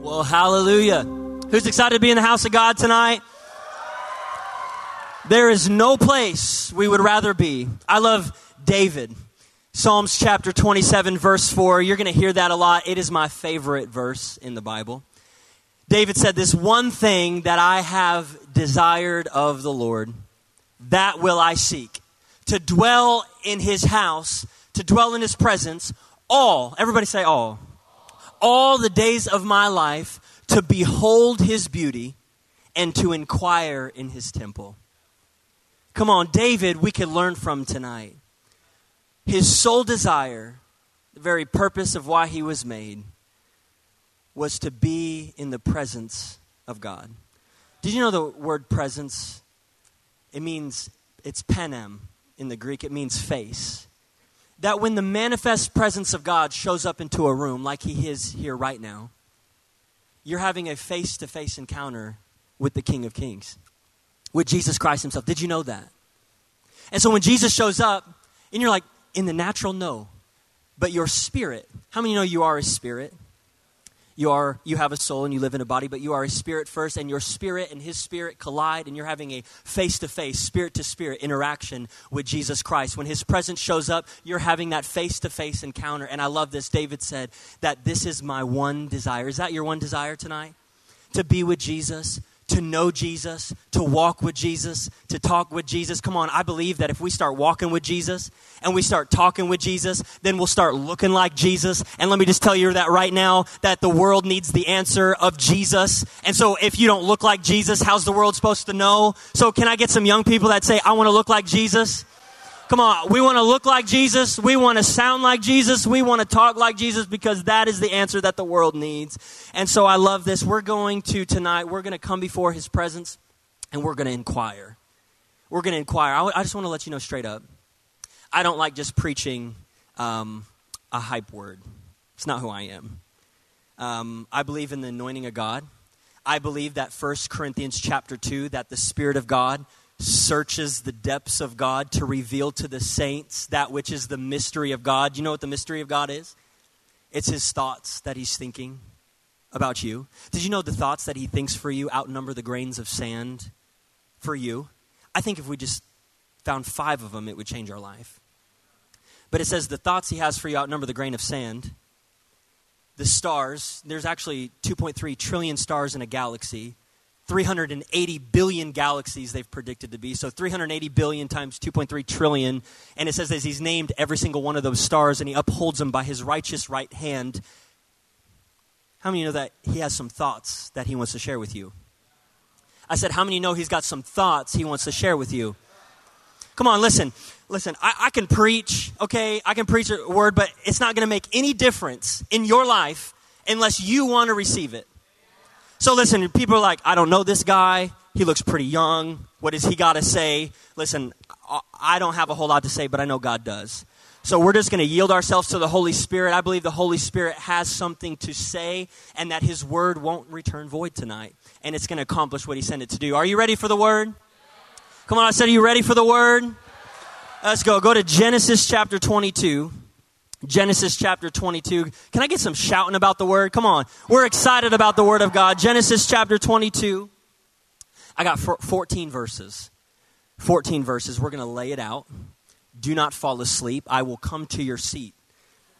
Well, hallelujah. Who's excited to be in the house of God tonight? There is no place we would rather be. I love David. Psalms chapter 27, verse 4. You're going to hear that a lot. It is my favorite verse in the Bible. David said, This one thing that I have desired of the Lord, that will I seek. To dwell in his house, to dwell in his presence, all, everybody say all, all the days of my life, to behold his beauty and to inquire in his temple. Come on, David, we can learn from tonight. His sole desire, the very purpose of why he was made, was to be in the presence of God. Did you know the word presence? It means, it's penem in the Greek, it means face. That when the manifest presence of God shows up into a room, like he is here right now, you're having a face to face encounter with the King of Kings, with Jesus Christ Himself. Did you know that? And so when Jesus shows up, and you're like, in the natural, no. But your spirit, how many know you are a spirit? You are you have a soul and you live in a body, but you are a spirit first, and your spirit and his spirit collide, and you're having a face-to-face, spirit-to-spirit interaction with Jesus Christ. When his presence shows up, you're having that face-to-face encounter. And I love this. David said that this is my one desire. Is that your one desire tonight? To be with Jesus, to know Jesus, to walk with Jesus, to talk with Jesus. Come on, I believe that if we start walking with Jesus and we start talking with Jesus, then we'll start looking like Jesus. And let me just tell you that right now that the world needs the answer of Jesus. And so if you don't look like Jesus, how's the world supposed to know? So can I get some young people that say, I want to look like Jesus? Come on, we want to look like Jesus. We want to sound like Jesus. We want to talk like Jesus because that is the answer that the world needs. And so I love this. We're going to tonight, we're going to come before his presence and we're going to inquire. We're going to inquire. I, I just want to let you know straight up I don't like just preaching um, a hype word, it's not who I am. Um, I believe in the anointing of God. I believe that 1 Corinthians chapter 2, that the Spirit of God searches the depths of God to reveal to the saints that which is the mystery of God. You know what the mystery of God is? It's his thoughts that he's thinking about you. Did you know the thoughts that he thinks for you outnumber the grains of sand for you? I think if we just found five of them, it would change our life. But it says the thoughts he has for you outnumber the grain of sand. The stars, there's actually 2.3 trillion stars in a galaxy. 380 billion galaxies they've predicted to be. So 380 billion times 2.3 trillion. And it says that he's named every single one of those stars and he upholds them by his righteous right hand. How many know that he has some thoughts that he wants to share with you? I said, How many know he's got some thoughts he wants to share with you? Come on, listen. Listen, I, I can preach, okay? I can preach a word, but it's not going to make any difference in your life unless you want to receive it. So listen, people are like, I don't know this guy. He looks pretty young. What does he got to say? Listen, I don't have a whole lot to say, but I know God does. So we're just going to yield ourselves to the Holy Spirit. I believe the Holy Spirit has something to say and that his word won't return void tonight. And it's going to accomplish what he sent it to do. Are you ready for the word? Come on, I said, are you ready for the word? Let's go. Go to Genesis chapter 22. Genesis chapter 22. Can I get some shouting about the word? Come on. We're excited about the word of God. Genesis chapter 22. I got 14 verses. 14 verses. We're going to lay it out. Do not fall asleep. I will come to your seat.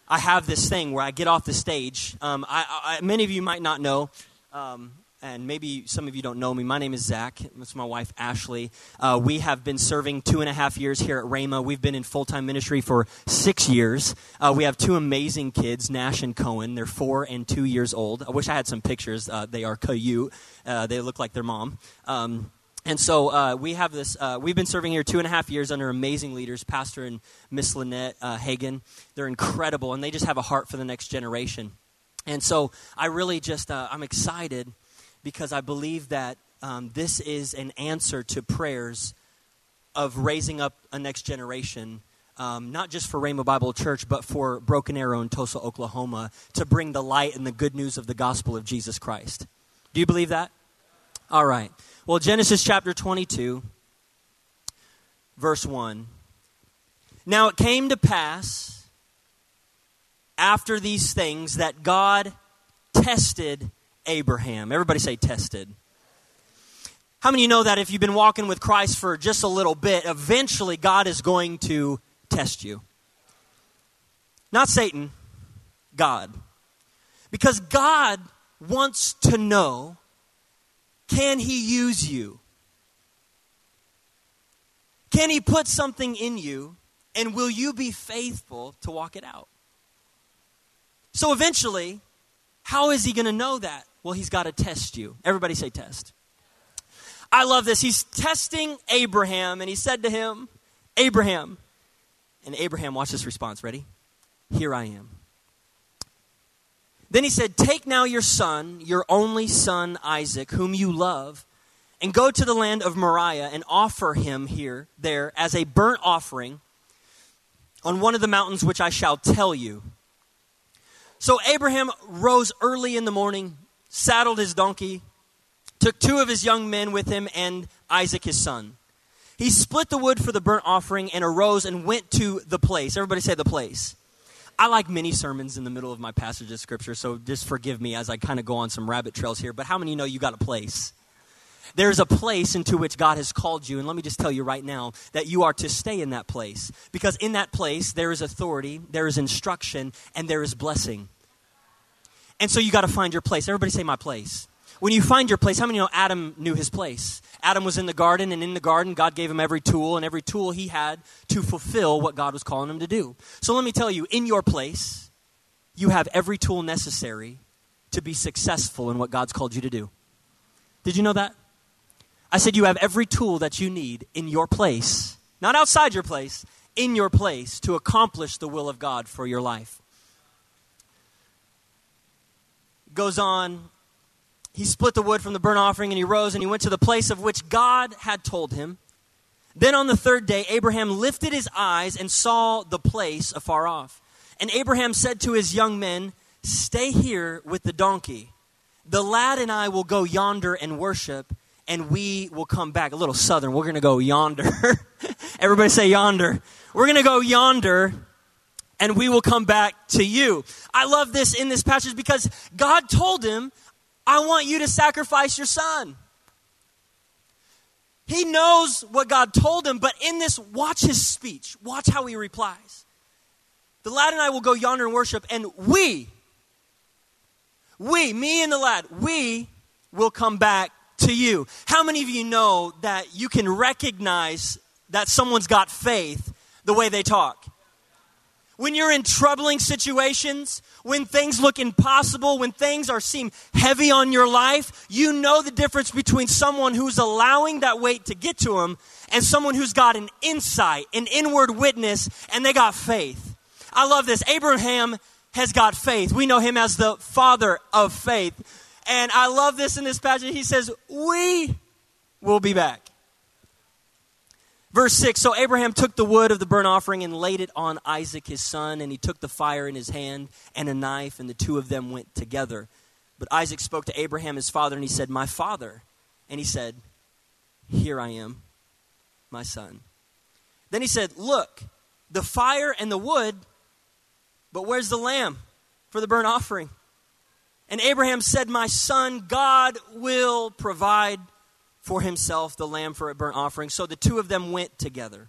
I have this thing where I get off the stage. Um, I, I, many of you might not know. Um, and maybe some of you don't know me. My name is Zach. It's my wife, Ashley. Uh, we have been serving two and a half years here at Rhema. We've been in full time ministry for six years. Uh, we have two amazing kids, Nash and Cohen. They're four and two years old. I wish I had some pictures. Uh, they are cute. Uh, they look like their mom. Um, and so uh, we have this. Uh, we've been serving here two and a half years under amazing leaders, Pastor and Miss Lynette uh, Hagin. They're incredible, and they just have a heart for the next generation. And so I really just uh, I'm excited because I believe that um, this is an answer to prayers of raising up a next generation, um, not just for Rhema Bible Church, but for Broken Arrow in Tulsa, Oklahoma, to bring the light and the good news of the gospel of Jesus Christ. Do you believe that? All right. Well, Genesis chapter 22, verse 1. Now it came to pass after these things that God tested Abraham. Everybody say tested. How many you know that if you've been walking with Christ for just a little bit, eventually God is going to test you? Not Satan, God. Because God wants to know can He use you? Can He put something in you and will you be faithful to walk it out? So eventually, how is He going to know that? Well, He's got to test you. Everybody say test. I love this. He's testing Abraham and He said to him, Abraham. And Abraham, watch this response. Ready? Here I am. Then he said, Take now your son, your only son Isaac, whom you love, and go to the land of Moriah and offer him here, there, as a burnt offering on one of the mountains which I shall tell you. So Abraham rose early in the morning, saddled his donkey, took two of his young men with him, and Isaac his son. He split the wood for the burnt offering and arose and went to the place. Everybody say the place. I like mini sermons in the middle of my passage of scripture, so just forgive me as I kind of go on some rabbit trails here. But how many know you got a place? There's a place into which God has called you, and let me just tell you right now that you are to stay in that place. Because in that place, there is authority, there is instruction, and there is blessing. And so you got to find your place. Everybody say, My place. When you find your place, how many know Adam knew his place? Adam was in the garden, and in the garden, God gave him every tool and every tool he had to fulfill what God was calling him to do. So let me tell you, in your place, you have every tool necessary to be successful in what God's called you to do. Did you know that? I said you have every tool that you need in your place, not outside your place, in your place to accomplish the will of God for your life. Goes on he split the wood from the burnt offering and he rose and he went to the place of which God had told him. Then on the third day, Abraham lifted his eyes and saw the place afar off. And Abraham said to his young men, Stay here with the donkey. The lad and I will go yonder and worship, and we will come back. A little southern. We're going to go yonder. Everybody say yonder. We're going to go yonder and we will come back to you. I love this in this passage because God told him, I want you to sacrifice your son. He knows what God told him, but in this, watch his speech. Watch how he replies. The lad and I will go yonder and worship, and we, we, me and the lad, we will come back to you. How many of you know that you can recognize that someone's got faith the way they talk? When you're in troubling situations, when things look impossible, when things are seem heavy on your life, you know the difference between someone who's allowing that weight to get to them and someone who's got an insight, an inward witness, and they got faith. I love this. Abraham has got faith. We know him as the father of faith. And I love this in this passage. He says, We will be back. Verse 6 So Abraham took the wood of the burnt offering and laid it on Isaac his son, and he took the fire in his hand and a knife, and the two of them went together. But Isaac spoke to Abraham his father, and he said, My father. And he said, Here I am, my son. Then he said, Look, the fire and the wood, but where's the lamb for the burnt offering? And Abraham said, My son, God will provide for himself the lamb for a burnt offering. So the two of them went together.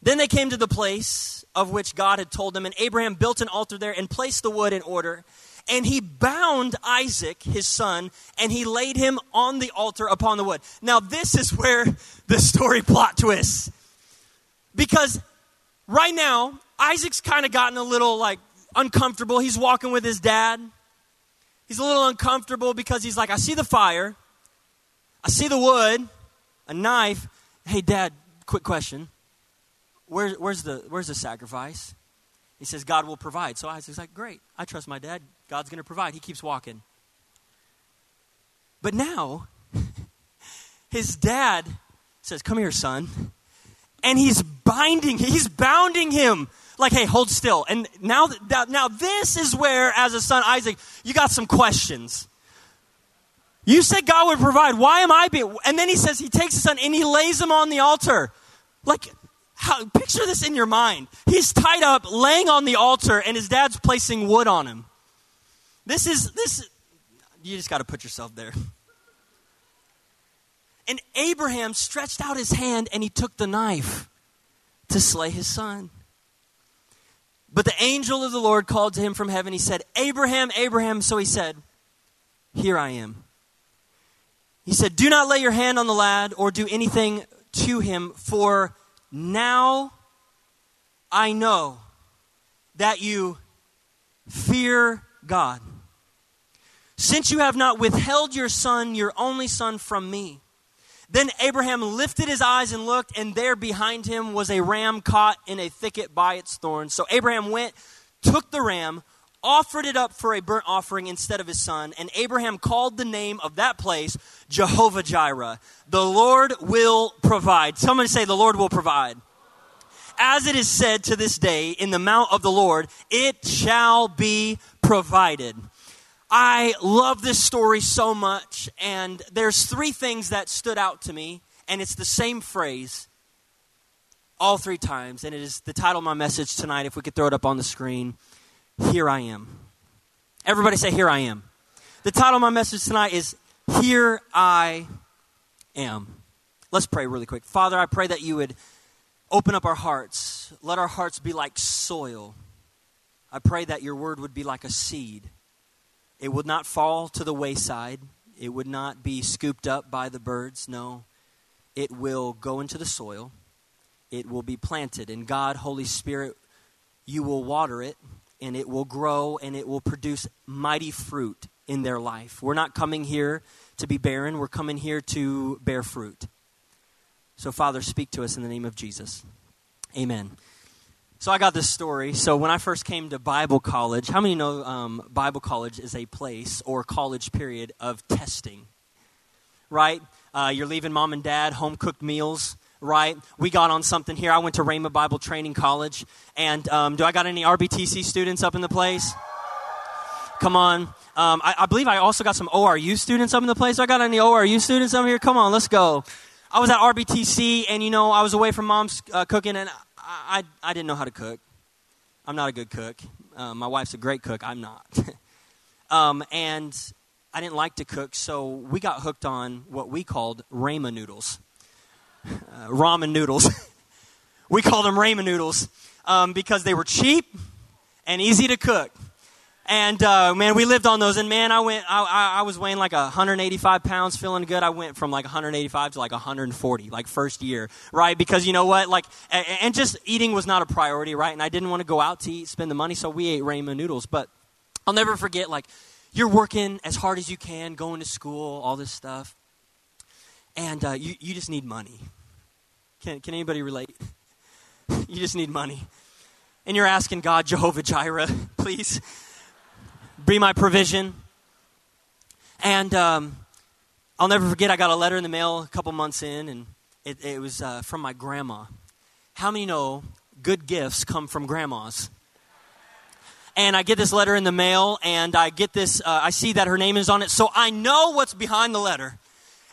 Then they came to the place of which God had told them, and Abraham built an altar there and placed the wood in order. And he bound Isaac, his son, and he laid him on the altar upon the wood. Now, this is where the story plot twists. Because right now, Isaac's kind of gotten a little like uncomfortable. He's walking with his dad. He's a little uncomfortable because he's like, I see the fire. I see the wood, a knife. Hey, Dad, quick question. Where, where's, the, where's the sacrifice? He says, God will provide. So Isaac's like, Great. I trust my dad. God's going to provide. He keeps walking. But now, his dad says, Come here, son. And he's binding, he's bounding him like, hey, hold still. And now, now this is where, as a son, Isaac, you got some questions. You said God would provide. Why am I being? And then he says he takes his son and he lays him on the altar. Like, how, picture this in your mind. He's tied up, laying on the altar, and his dad's placing wood on him. This is this. You just got to put yourself there. And Abraham stretched out his hand and he took the knife to slay his son. But the angel of the Lord called to him from heaven. He said, Abraham, Abraham. So he said, Here I am. He said, Do not lay your hand on the lad or do anything to him, for now I know that you fear God. Since you have not withheld your son, your only son, from me. Then Abraham lifted his eyes and looked, and there behind him was a ram caught in a thicket by its thorns. So Abraham went, took the ram, offered it up for a burnt offering instead of his son, and Abraham called the name of that place Jehovah Jireh. The Lord will provide. Somebody say, The Lord will provide. As it is said to this day in the mount of the Lord, it shall be provided. I love this story so much, and there's three things that stood out to me, and it's the same phrase all three times, and it is the title of my message tonight. If we could throw it up on the screen, Here I Am. Everybody say, Here I Am. The title of my message tonight is Here I Am. Let's pray really quick. Father, I pray that you would open up our hearts, let our hearts be like soil. I pray that your word would be like a seed it would not fall to the wayside. It would not be scooped up by the birds. No. It will go into the soil. It will be planted. And God, Holy Spirit, you will water it and it will grow and it will produce mighty fruit in their life. We're not coming here to be barren, we're coming here to bear fruit. So, Father, speak to us in the name of Jesus. Amen. So I got this story. So when I first came to Bible college, how many know um, Bible college is a place or college period of testing? Right? Uh, you're leaving mom and dad home cooked meals. Right? We got on something here. I went to Rhema Bible Training College. And um, do I got any RBTC students up in the place? Come on. Um, I, I, believe I also got some ORU students up in the place. I got any ORU students up here? Come on, let's go. I was at RBTC, and you know, I was away from mom's uh, cooking, and I, I, didn't know how to cook. I'm not a good cook. Uh, my wife's a great cook. I'm not. um, and I didn't like to cook, so we got hooked on what we called ramen noodles, uh, ramen noodles. we called them ramen noodles um, because they were cheap and easy to cook. And uh, man, we lived on those. And man, I went. I, I was weighing like 185 pounds, feeling good. I went from like 185 to like 140, like first year, right? Because you know what, like, and just eating was not a priority, right? And I didn't want to go out to eat, spend the money, so we ate ramen noodles. But I'll never forget, like, you're working as hard as you can, going to school, all this stuff, and uh, you you just need money. Can can anybody relate? you just need money, and you're asking God, Jehovah Jireh, please be my provision. And um, I'll never forget, I got a letter in the mail a couple months in, and it, it was uh, from my grandma. How many know good gifts come from grandmas? And I get this letter in the mail, and I get this, uh, I see that her name is on it, so I know what's behind the letter.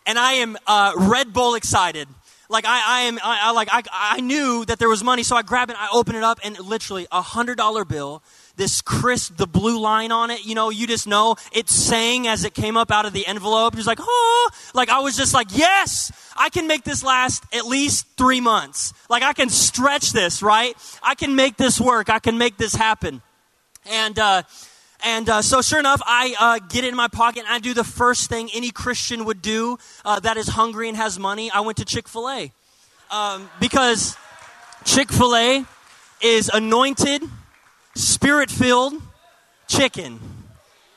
And I am uh, Red Bull excited. Like I, I am, I, I like I, I knew that there was money, so I grab it, I open it up, and literally a hundred dollar bill this crisp, the blue line on it. You know, you just know it's saying as it came up out of the envelope. You're like, oh, like I was just like, yes, I can make this last at least three months. Like I can stretch this, right? I can make this work. I can make this happen. And, uh, and uh, so, sure enough, I uh, get it in my pocket and I do the first thing any Christian would do uh, that is hungry and has money. I went to Chick fil A. Um, because Chick fil A is anointed spirit filled chicken.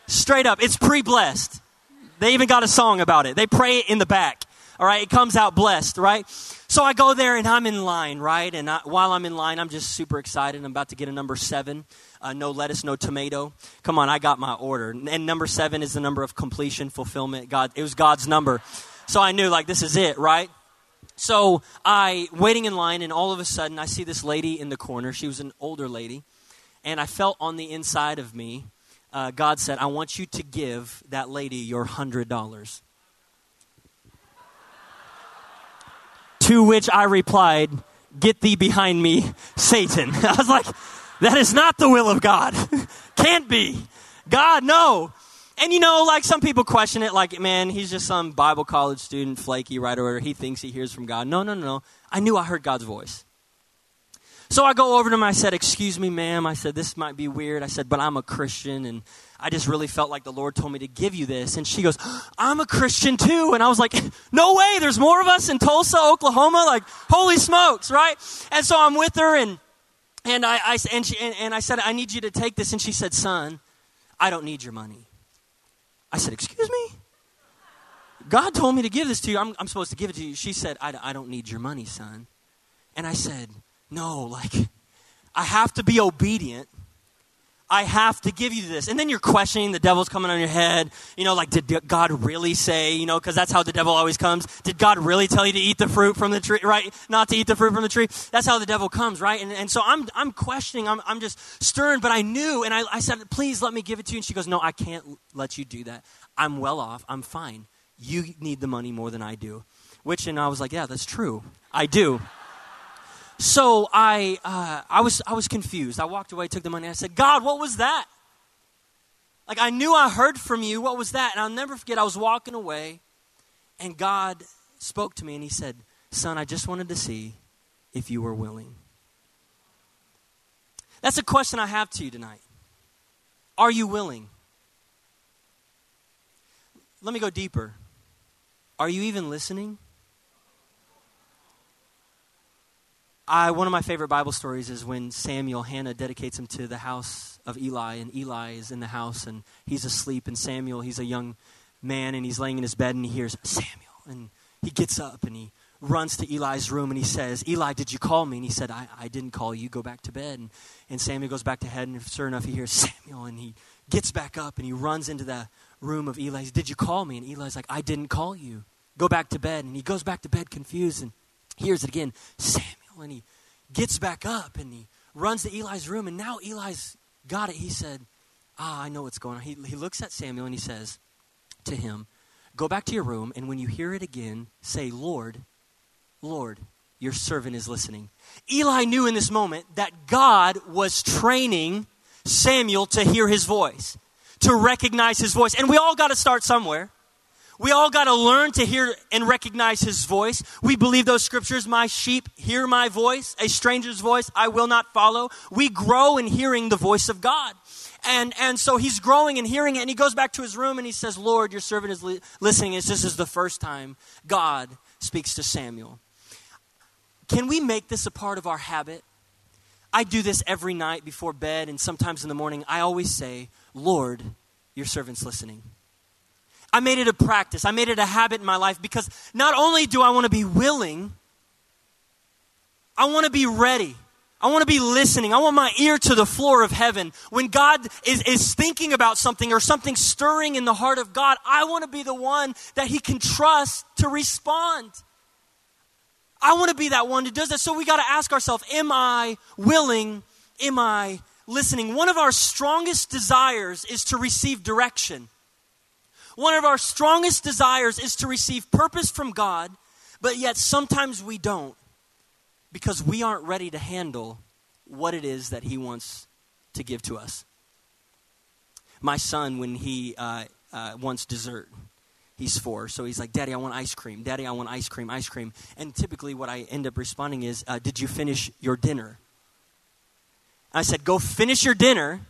Straight up. It's pre blessed. They even got a song about it. They pray it in the back. All right. It comes out blessed, right? So I go there and I'm in line, right? And I, while I'm in line, I'm just super excited. I'm about to get a number seven. Uh, no lettuce, no tomato. Come on, I got my order. And number seven is the number of completion, fulfillment. God, it was God's number. So I knew, like, this is it, right? So I waiting in line, and all of a sudden I see this lady in the corner. She was an older lady and I felt on the inside of me, uh, God said, I want you to give that lady your $100. To which I replied, Get thee behind me, Satan. I was like, That is not the will of God. Can't be. God, no. And you know, like some people question it, like, man, he's just some Bible college student, flaky, right? Or he thinks he hears from God. No, no, no, no. I knew I heard God's voice. So I go over to him. I said, Excuse me, ma'am. I said, This might be weird. I said, But I'm a Christian, and I just really felt like the Lord told me to give you this. And she goes, I'm a Christian too. And I was like, No way. There's more of us in Tulsa, Oklahoma. Like, holy smokes, right? And so I'm with her, and and I, I and, she, and, and I said, I need you to take this. And she said, Son, I don't need your money. I said, Excuse me? God told me to give this to you. I'm, I'm supposed to give it to you. She said, I, I don't need your money, son. And I said, No, like, I have to be obedient. I have to give you this. And then you're questioning, the devil's coming on your head. You know, like, did God really say, you know, because that's how the devil always comes. Did God really tell you to eat the fruit from the tree, right? Not to eat the fruit from the tree? That's how the devil comes, right? And, and so I'm, I'm questioning, I'm, I'm just stern, but I knew, and I, I said, please let me give it to you. And she goes, no, I can't let you do that. I'm well off. I'm fine. You need the money more than I do. Which, and I was like, yeah, that's true. I do. So I, uh, I, was, I was confused. I walked away, took the money. I said, God, what was that? Like, I knew I heard from you. What was that? And I'll never forget, I was walking away, and God spoke to me, and He said, Son, I just wanted to see if you were willing. That's a question I have to you tonight. Are you willing? Let me go deeper. Are you even listening? I, one of my favorite Bible stories is when Samuel, Hannah dedicates him to the house of Eli, and Eli is in the house and he's asleep, and Samuel, he's a young man and he's laying in his bed and he hears Samuel, and he gets up and he runs to Eli's room and he says, Eli, did you call me? And he said, I, I didn't call you, go back to bed. And, and Samuel goes back to bed, and sure enough, he hears Samuel, and he gets back up and he runs into the room of Eli. Says, did you call me? And Eli's like, I didn't call you. Go back to bed. And he goes back to bed confused and hears it again, Samuel and he gets back up and he runs to Eli's room. And now Eli's got it. He said, Ah, I know what's going on. He, he looks at Samuel and he says to him, Go back to your room, and when you hear it again, say, Lord, Lord, your servant is listening. Eli knew in this moment that God was training Samuel to hear his voice, to recognize his voice. And we all got to start somewhere. We all got to learn to hear and recognize his voice. We believe those scriptures, my sheep hear my voice, a stranger's voice I will not follow. We grow in hearing the voice of God. And, and so he's growing and hearing it, and he goes back to his room and he says, Lord, your servant is li- listening. This is the first time God speaks to Samuel. Can we make this a part of our habit? I do this every night before bed and sometimes in the morning. I always say, Lord, your servant's listening. I made it a practice. I made it a habit in my life because not only do I want to be willing, I want to be ready. I want to be listening. I want my ear to the floor of heaven. When God is, is thinking about something or something stirring in the heart of God, I want to be the one that He can trust to respond. I want to be that one who does that. So we got to ask ourselves Am I willing? Am I listening? One of our strongest desires is to receive direction. One of our strongest desires is to receive purpose from God, but yet sometimes we don't because we aren't ready to handle what it is that He wants to give to us. My son, when he uh, uh, wants dessert, he's four, so he's like, Daddy, I want ice cream. Daddy, I want ice cream, ice cream. And typically, what I end up responding is, uh, Did you finish your dinner? I said, Go finish your dinner,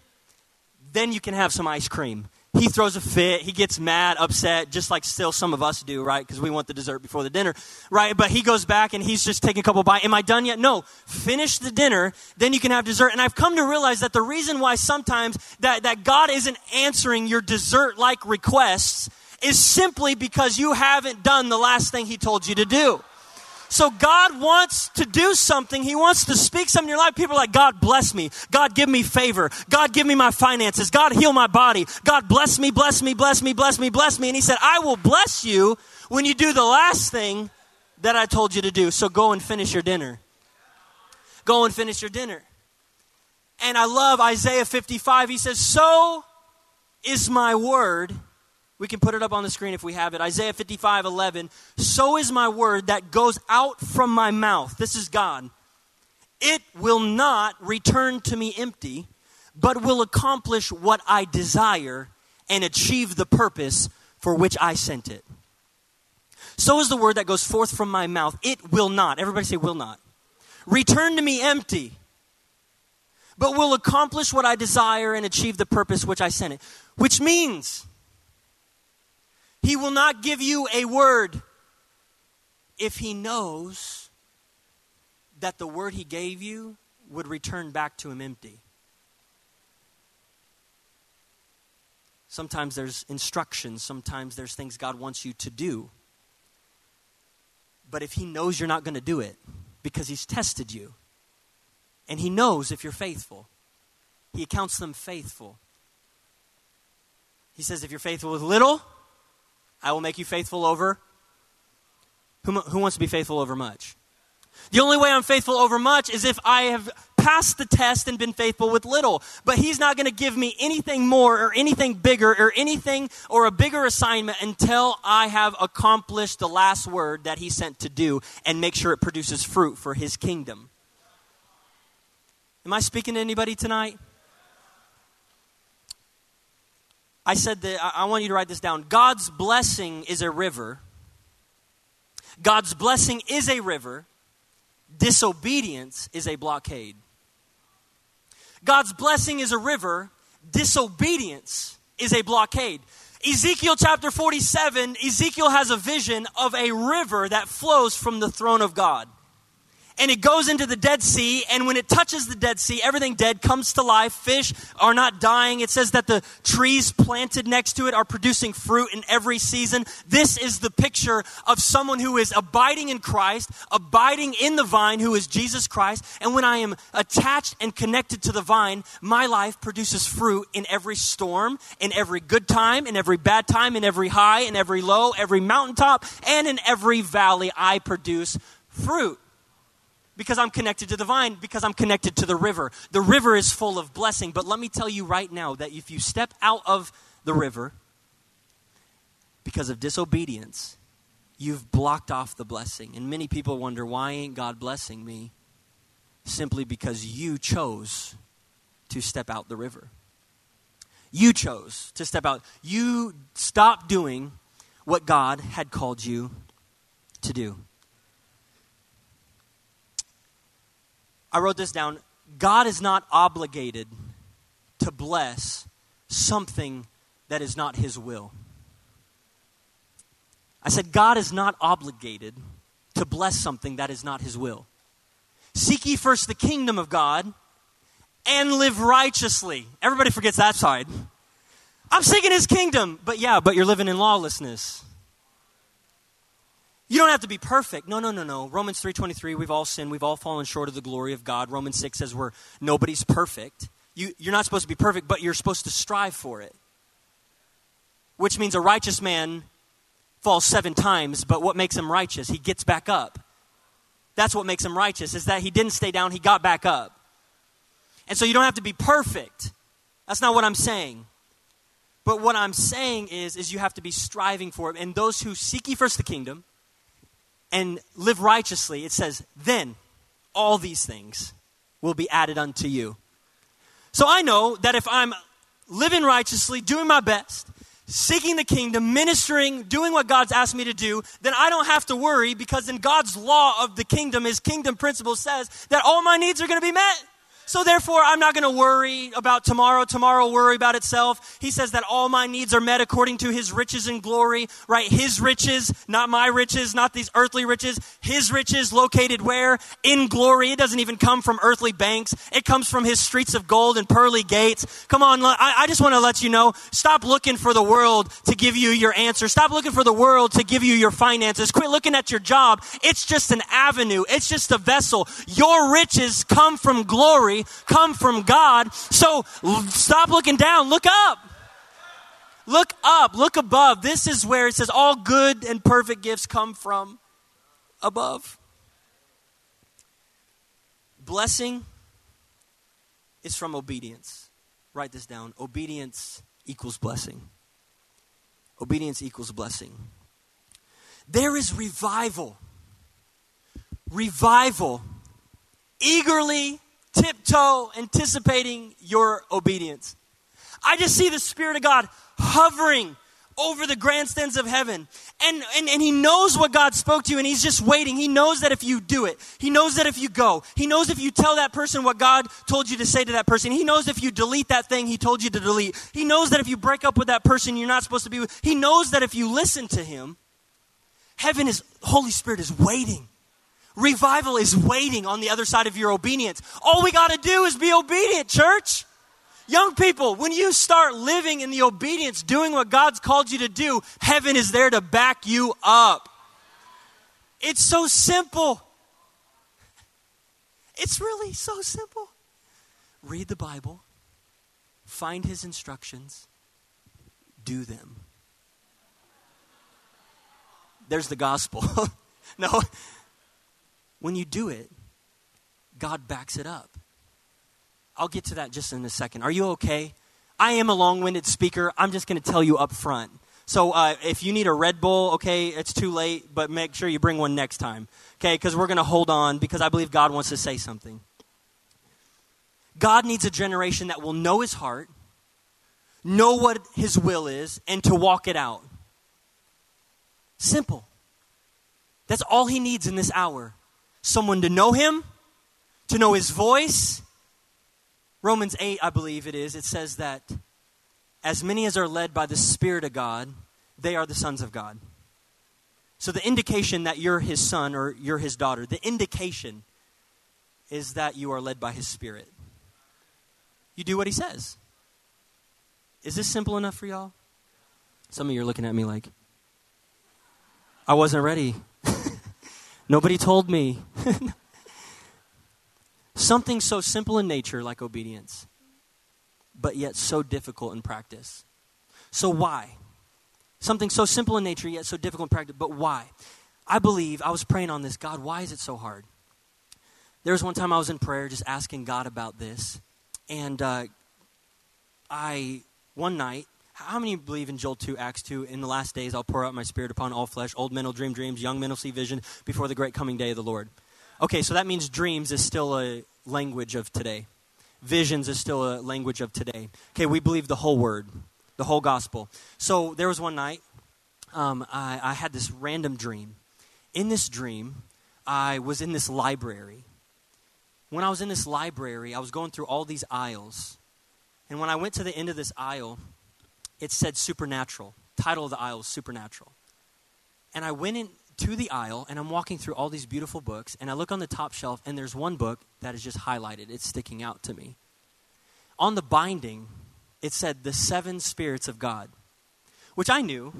then you can have some ice cream he throws a fit. He gets mad, upset, just like still some of us do, right? Because we want the dessert before the dinner, right? But he goes back and he's just taking a couple bites. Am I done yet? No. Finish the dinner, then you can have dessert. And I've come to realize that the reason why sometimes that, that God isn't answering your dessert like requests is simply because you haven't done the last thing he told you to do. So God wants to do something. He wants to speak something in your life. People are like, God bless me. God give me favor. God give me my finances. God heal my body. God bless me, bless me, bless me, bless me, bless me. And he said, I will bless you when you do the last thing that I told you to do. So go and finish your dinner. Go and finish your dinner. And I love Isaiah 55. He says, So is my word we can put it up on the screen if we have it. Isaiah 55 11. So is my word that goes out from my mouth. This is God. It will not return to me empty, but will accomplish what I desire and achieve the purpose for which I sent it. So is the word that goes forth from my mouth. It will not. Everybody say, will not. Return to me empty, but will accomplish what I desire and achieve the purpose which I sent it. Which means, he will not give you a word if he knows that the word he gave you would return back to him empty. Sometimes there's instructions, sometimes there's things God wants you to do. But if He knows you're not going to do it because He's tested you, and He knows if you're faithful, He accounts them faithful. He says, If you're faithful with little, I will make you faithful over. Who, who wants to be faithful over much? The only way I'm faithful over much is if I have passed the test and been faithful with little. But He's not going to give me anything more or anything bigger or anything or a bigger assignment until I have accomplished the last word that He sent to do and make sure it produces fruit for His kingdom. Am I speaking to anybody tonight? I said that I want you to write this down. God's blessing is a river. God's blessing is a river disobedience is a blockade. God's blessing is a river, disobedience is a blockade. Ezekiel chapter 47, Ezekiel has a vision of a river that flows from the throne of God and it goes into the Dead Sea. And when it touches the Dead Sea, everything dead comes to life. Fish are not dying. It says that the trees planted next to it are producing fruit in every season. This is the picture of someone who is abiding in Christ, abiding in the vine, who is Jesus Christ. And when I am attached and connected to the vine, my life produces fruit in every storm, in every good time, in every bad time, in every high, in every low, every mountaintop, and in every valley. I produce fruit because I'm connected to the vine, because I'm connected to the river. The river is full of blessing. But let me tell you right now that if you step out of the river because of disobedience, you've blocked off the blessing. And many people wonder, why ain't God blessing me? Simply because you chose to step out the river. You chose to step out. You stopped doing what God had called you to do. I wrote this down. God is not obligated to bless something that is not His will. I said, God is not obligated to bless something that is not His will. Seek ye first the kingdom of God and live righteously. Everybody forgets that side. I'm seeking His kingdom, but yeah, but you're living in lawlessness. You don't have to be perfect. No, no, no, no. Romans 3:23, we've all sinned, we've all fallen short of the glory of God. Romans 6 says we're nobody's perfect. You, you're not supposed to be perfect, but you're supposed to strive for it. Which means a righteous man falls seven times, but what makes him righteous? He gets back up. That's what makes him righteous, is that he didn't stay down, he got back up. And so you don't have to be perfect. That's not what I'm saying. But what I'm saying is, is you have to be striving for it. And those who seek ye first the kingdom, and live righteously, it says, then all these things will be added unto you. So I know that if I'm living righteously, doing my best, seeking the kingdom, ministering, doing what God's asked me to do, then I don't have to worry because in God's law of the kingdom, his kingdom principle says that all my needs are going to be met. So therefore, I'm not going to worry about tomorrow. Tomorrow will worry about itself. He says that all my needs are met according to his riches and glory, right? His riches, not my riches, not these earthly riches. His riches located where? In glory. It doesn't even come from earthly banks. It comes from his streets of gold and pearly gates. Come on. I, I just want to let you know, stop looking for the world to give you your answer. Stop looking for the world to give you your finances. Quit looking at your job. It's just an avenue. It's just a vessel. Your riches come from come from God. So stop looking down, look up. Look up, look above. This is where it says all good and perfect gifts come from above. Blessing is from obedience. Write this down. Obedience equals blessing. Obedience equals blessing. There is revival. Revival eagerly tiptoe anticipating your obedience. I just see the Spirit of God hovering over the grandstands of heaven. And, and, and he knows what God spoke to you, and he's just waiting. He knows that if you do it, he knows that if you go, he knows if you tell that person what God told you to say to that person, he knows if you delete that thing he told you to delete, he knows that if you break up with that person you're not supposed to be with, he knows that if you listen to him, heaven is, Holy Spirit is waiting. Revival is waiting on the other side of your obedience. All we got to do is be obedient, church. Young people, when you start living in the obedience, doing what God's called you to do, heaven is there to back you up. It's so simple. It's really so simple. Read the Bible, find His instructions, do them. There's the gospel. no, when you do it, God backs it up. I'll get to that just in a second. Are you okay? I am a long winded speaker. I'm just going to tell you up front. So uh, if you need a Red Bull, okay, it's too late, but make sure you bring one next time, okay? Because we're going to hold on because I believe God wants to say something. God needs a generation that will know his heart, know what his will is, and to walk it out. Simple. That's all he needs in this hour. Someone to know him, to know his voice, Romans 8, I believe it is, it says that as many as are led by the Spirit of God, they are the sons of God. So the indication that you're his son or you're his daughter, the indication is that you are led by his Spirit. You do what he says. Is this simple enough for y'all? Some of you are looking at me like, I wasn't ready. Nobody told me. Something so simple in nature like obedience, but yet so difficult in practice. So, why? Something so simple in nature, yet so difficult in practice, but why? I believe, I was praying on this God, why is it so hard? There was one time I was in prayer just asking God about this, and uh, I, one night, how many believe in Joel 2, Acts 2? In the last days, I'll pour out my spirit upon all flesh. Old men will dream dreams, young men will see vision before the great coming day of the Lord. Okay, so that means dreams is still a language of today. Visions is still a language of today. Okay, we believe the whole word, the whole gospel. So there was one night, um, I, I had this random dream. In this dream, I was in this library. When I was in this library, I was going through all these aisles. And when I went to the end of this aisle, it said supernatural. Title of the aisle is supernatural. And I went in, to the aisle and I'm walking through all these beautiful books and I look on the top shelf and there's one book that is just highlighted. It's sticking out to me. On the binding, it said the seven spirits of God, which I knew.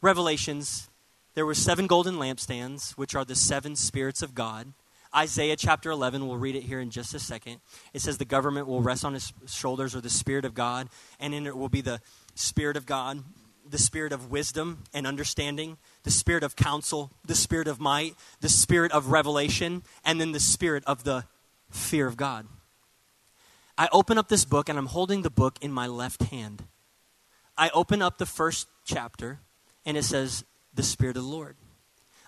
Revelations, there were seven golden lampstands, which are the seven spirits of God. Isaiah chapter 11, we'll read it here in just a second. It says the government will rest on his shoulders or the Spirit of God, and in it will be the Spirit of God the spirit of wisdom and understanding, the spirit of counsel, the spirit of might, the spirit of revelation, and then the spirit of the fear of God. I open up this book and I'm holding the book in my left hand. I open up the first chapter and it says, The Spirit of the Lord.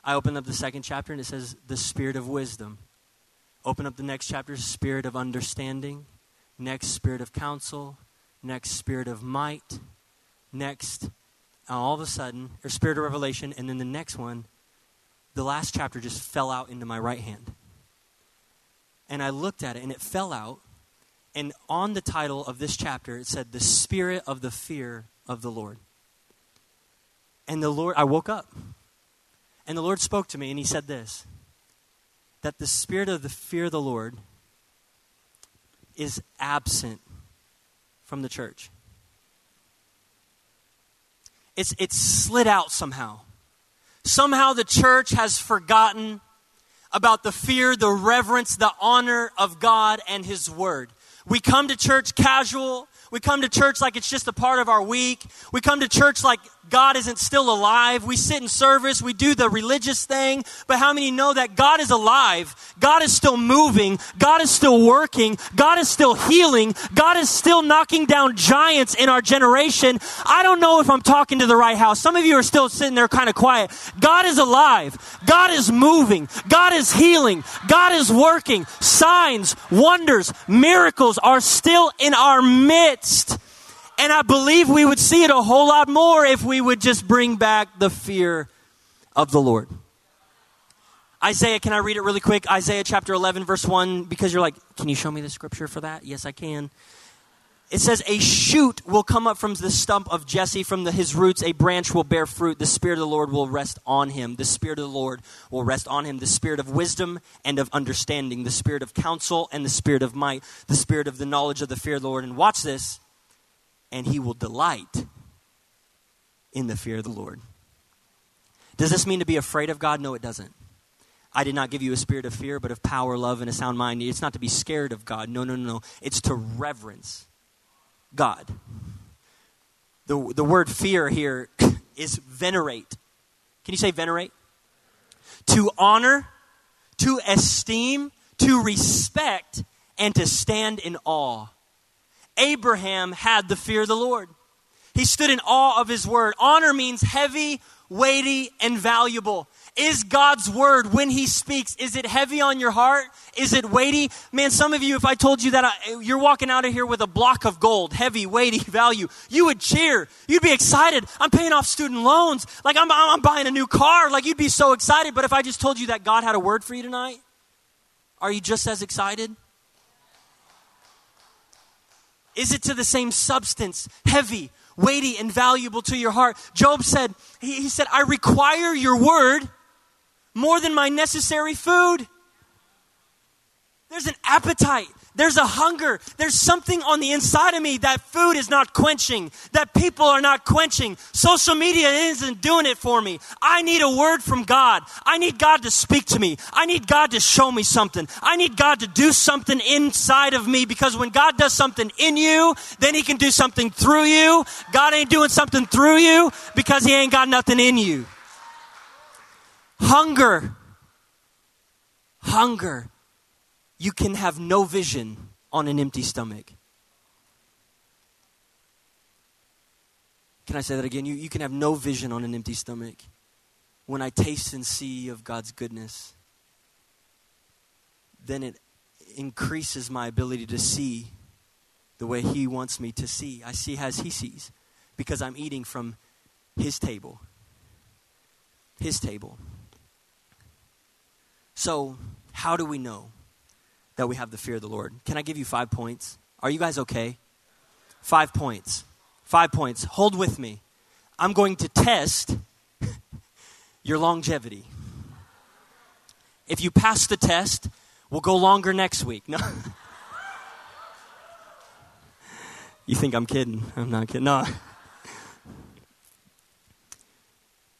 I open up the second chapter and it says, The Spirit of wisdom. Open up the next chapter, Spirit of understanding. Next, Spirit of counsel. Next, Spirit of might. Next, uh, all of a sudden, or spirit of revelation, and then the next one, the last chapter just fell out into my right hand. And I looked at it, and it fell out. And on the title of this chapter, it said, The Spirit of the Fear of the Lord. And the Lord, I woke up. And the Lord spoke to me, and He said this that the Spirit of the fear of the Lord is absent from the church. It's, it's slid out somehow. Somehow the church has forgotten about the fear, the reverence, the honor of God and His Word. We come to church casual. We come to church like it's just a part of our week. We come to church like God isn't still alive. We sit in service. We do the religious thing. But how many know that God is alive? God is still moving. God is still working. God is still healing. God is still knocking down giants in our generation. I don't know if I'm talking to the right house. Some of you are still sitting there kind of quiet. God is alive. God is moving. God is healing. God is working. Signs, wonders, miracles are still in our midst. And I believe we would see it a whole lot more if we would just bring back the fear of the Lord. Isaiah, can I read it really quick? Isaiah chapter 11, verse 1, because you're like, can you show me the scripture for that? Yes, I can. It says, A shoot will come up from the stump of Jesse, from the, his roots, a branch will bear fruit. The Spirit of the Lord will rest on him. The Spirit of the Lord will rest on him. The Spirit of wisdom and of understanding, the Spirit of counsel and the Spirit of might, the Spirit of the knowledge of the fear of the Lord. And watch this, and he will delight in the fear of the Lord. Does this mean to be afraid of God? No, it doesn't. I did not give you a spirit of fear, but of power, love, and a sound mind. It's not to be scared of God. No, no, no, no. It's to reverence God. The, the word fear here is venerate. Can you say venerate? To honor, to esteem, to respect, and to stand in awe. Abraham had the fear of the Lord. He stood in awe of his word. Honor means heavy, weighty, and valuable. Is God's word, when He speaks, is it heavy on your heart? Is it weighty? Man, some of you, if I told you that I, you're walking out of here with a block of gold, heavy, weighty value, you would cheer. You'd be excited. I'm paying off student loans. Like I'm, I'm buying a new car. Like you'd be so excited. But if I just told you that God had a word for you tonight, are you just as excited? Is it to the same substance, heavy, weighty, and valuable to your heart? Job said, he, he said, I require your word more than my necessary food. There's an appetite. There's a hunger. There's something on the inside of me that food is not quenching, that people are not quenching. Social media isn't doing it for me. I need a word from God. I need God to speak to me. I need God to show me something. I need God to do something inside of me because when God does something in you, then He can do something through you. God ain't doing something through you because He ain't got nothing in you. Hunger. Hunger. You can have no vision on an empty stomach. Can I say that again? You, you can have no vision on an empty stomach. When I taste and see of God's goodness, then it increases my ability to see the way He wants me to see. I see as He sees because I'm eating from His table. His table. So, how do we know that we have the fear of the Lord? Can I give you five points? Are you guys okay? Five points. Five points. Hold with me. I'm going to test your longevity. If you pass the test, we'll go longer next week. No. you think I'm kidding? I'm not kidding. No.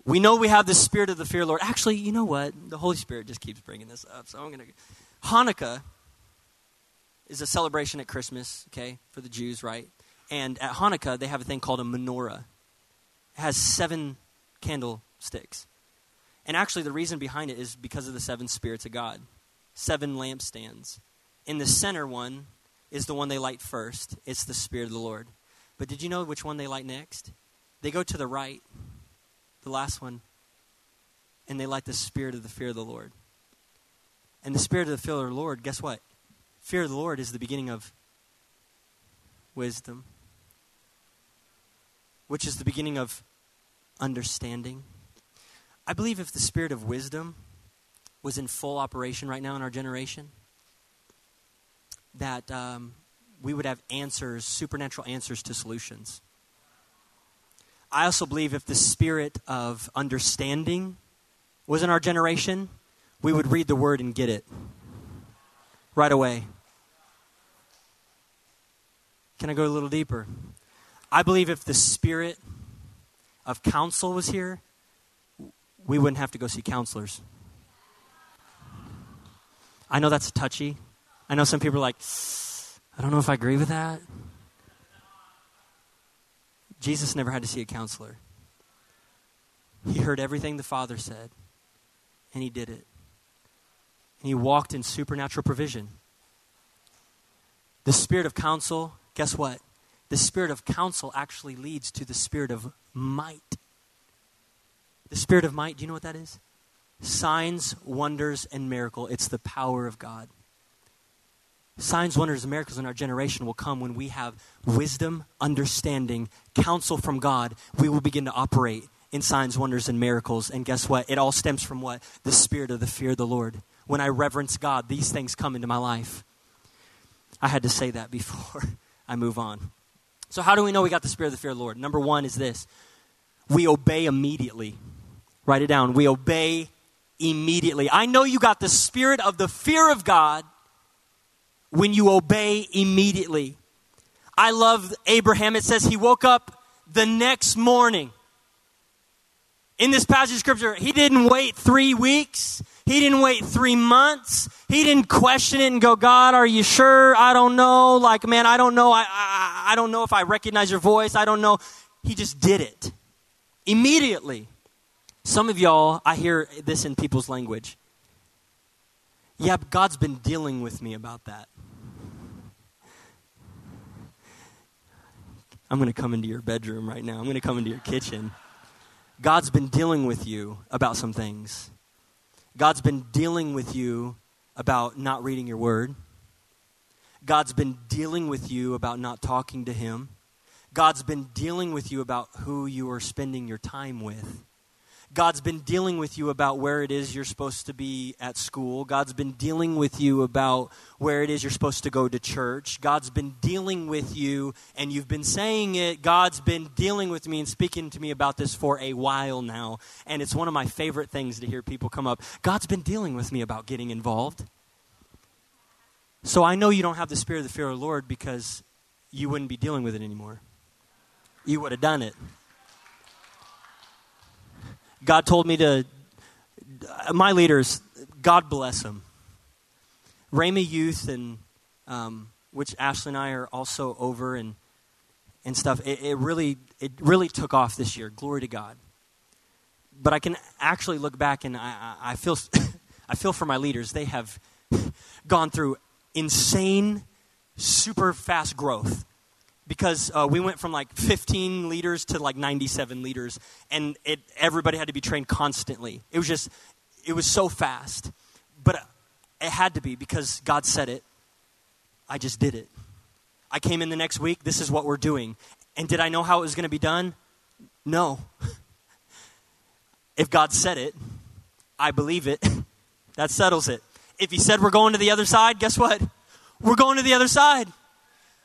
We know we have the spirit of the fear of the Lord. Actually, you know what? The Holy Spirit just keeps bringing this up. So I'm going to. Hanukkah is a celebration at Christmas, okay, for the Jews, right? And at Hanukkah, they have a thing called a menorah. It has seven candlesticks. And actually, the reason behind it is because of the seven spirits of God, seven lampstands. In the center one is the one they light first, it's the Spirit of the Lord. But did you know which one they light next? They go to the right the last one, and they light the spirit of the fear of the Lord. And the spirit of the fear of the Lord, guess what? Fear of the Lord is the beginning of wisdom, which is the beginning of understanding. I believe if the spirit of wisdom was in full operation right now in our generation, that um, we would have answers, supernatural answers to solutions. I also believe if the spirit of understanding was in our generation, we would read the word and get it right away. Can I go a little deeper? I believe if the spirit of counsel was here, we wouldn't have to go see counselors. I know that's touchy. I know some people are like, I don't know if I agree with that. Jesus never had to see a counselor. He heard everything the Father said, and he did it. And he walked in supernatural provision. The spirit of counsel, guess what? The spirit of counsel actually leads to the spirit of might. The spirit of might, do you know what that is? Signs, wonders, and miracle. It's the power of God. Signs, wonders, and miracles in our generation will come when we have wisdom, understanding, counsel from God. We will begin to operate in signs, wonders, and miracles. And guess what? It all stems from what? The spirit of the fear of the Lord. When I reverence God, these things come into my life. I had to say that before I move on. So, how do we know we got the spirit of the fear of the Lord? Number one is this we obey immediately. Write it down. We obey immediately. I know you got the spirit of the fear of God when you obey immediately. I love Abraham. It says he woke up the next morning. In this passage of scripture, he didn't wait three weeks. He didn't wait three months. He didn't question it and go, God, are you sure? I don't know. Like, man, I don't know. I, I, I don't know if I recognize your voice. I don't know. He just did it immediately. Some of y'all, I hear this in people's language. Yeah, God's been dealing with me about that. I'm going to come into your bedroom right now. I'm going to come into your kitchen. God's been dealing with you about some things. God's been dealing with you about not reading your word. God's been dealing with you about not talking to Him. God's been dealing with you about who you are spending your time with. God's been dealing with you about where it is you're supposed to be at school. God's been dealing with you about where it is you're supposed to go to church. God's been dealing with you, and you've been saying it. God's been dealing with me and speaking to me about this for a while now. And it's one of my favorite things to hear people come up. God's been dealing with me about getting involved. So I know you don't have the spirit of the fear of the Lord because you wouldn't be dealing with it anymore. You would have done it. God told me to, my leaders, God bless them. Rhema Youth, and um, which Ashley and I are also over and, and stuff, it, it, really, it really took off this year. Glory to God. But I can actually look back and I, I, feel, I feel for my leaders. They have gone through insane, super fast growth because uh, we went from like 15 leaders to like 97 leaders, and it, everybody had to be trained constantly. It was just, it was so fast. But it had to be because God said it. I just did it. I came in the next week, this is what we're doing. And did I know how it was going to be done? No. if God said it, I believe it. that settles it. If He said we're going to the other side, guess what? We're going to the other side.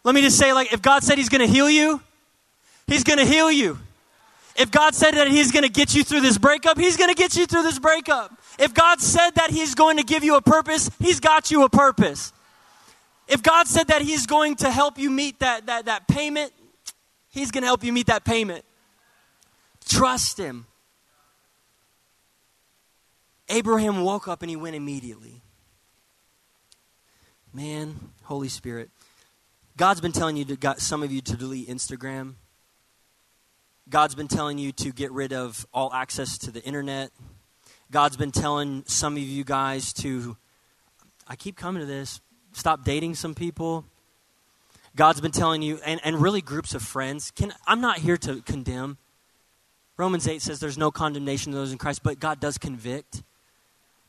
Let me just say, like, if God said He's going to heal you, He's going to heal you. If God said that He's going to get you through this breakup, He's going to get you through this breakup. If God said that He's going to give you a purpose, He's got you a purpose. If God said that He's going to help you meet that, that, that payment, He's going to help you meet that payment. Trust Him. Abraham woke up and he went immediately. Man, Holy Spirit. God's been telling you to got some of you to delete Instagram. God's been telling you to get rid of all access to the internet. God's been telling some of you guys to I keep coming to this, stop dating some people. God's been telling you and, and really groups of friends. Can I'm not here to condemn. Romans 8 says there's no condemnation to those in Christ, but God does convict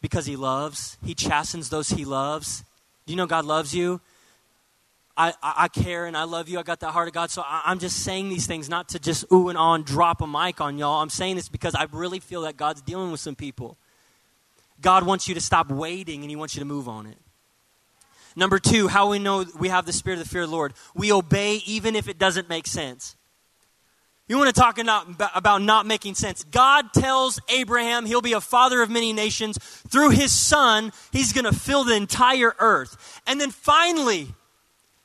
because he loves. He chastens those he loves. Do you know God loves you? I, I care and I love you. I got the heart of God. So I, am just saying these things not to just ooh and on drop a mic on y'all. I'm saying this because I really feel that God's dealing with some people. God wants you to stop waiting and He wants you to move on it. Number two, how we know we have the spirit of the fear of the Lord. We obey even if it doesn't make sense. You want to talk about not making sense? God tells Abraham he'll be a father of many nations. Through his son, he's going to fill the entire earth. And then finally,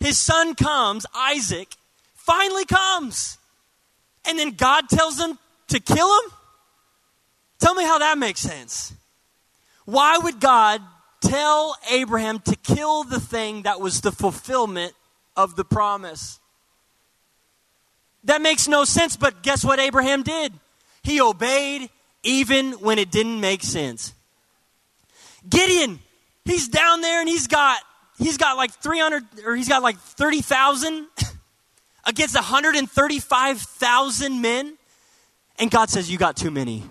his son comes, Isaac, finally comes. And then God tells him to kill him? Tell me how that makes sense. Why would God tell Abraham to kill the thing that was the fulfillment of the promise? That makes no sense, but guess what Abraham did? He obeyed even when it didn't make sense. Gideon, he's down there and he's got he's got like 300 or he's got like 30,000 against 135,000 men. And God says, You got too many.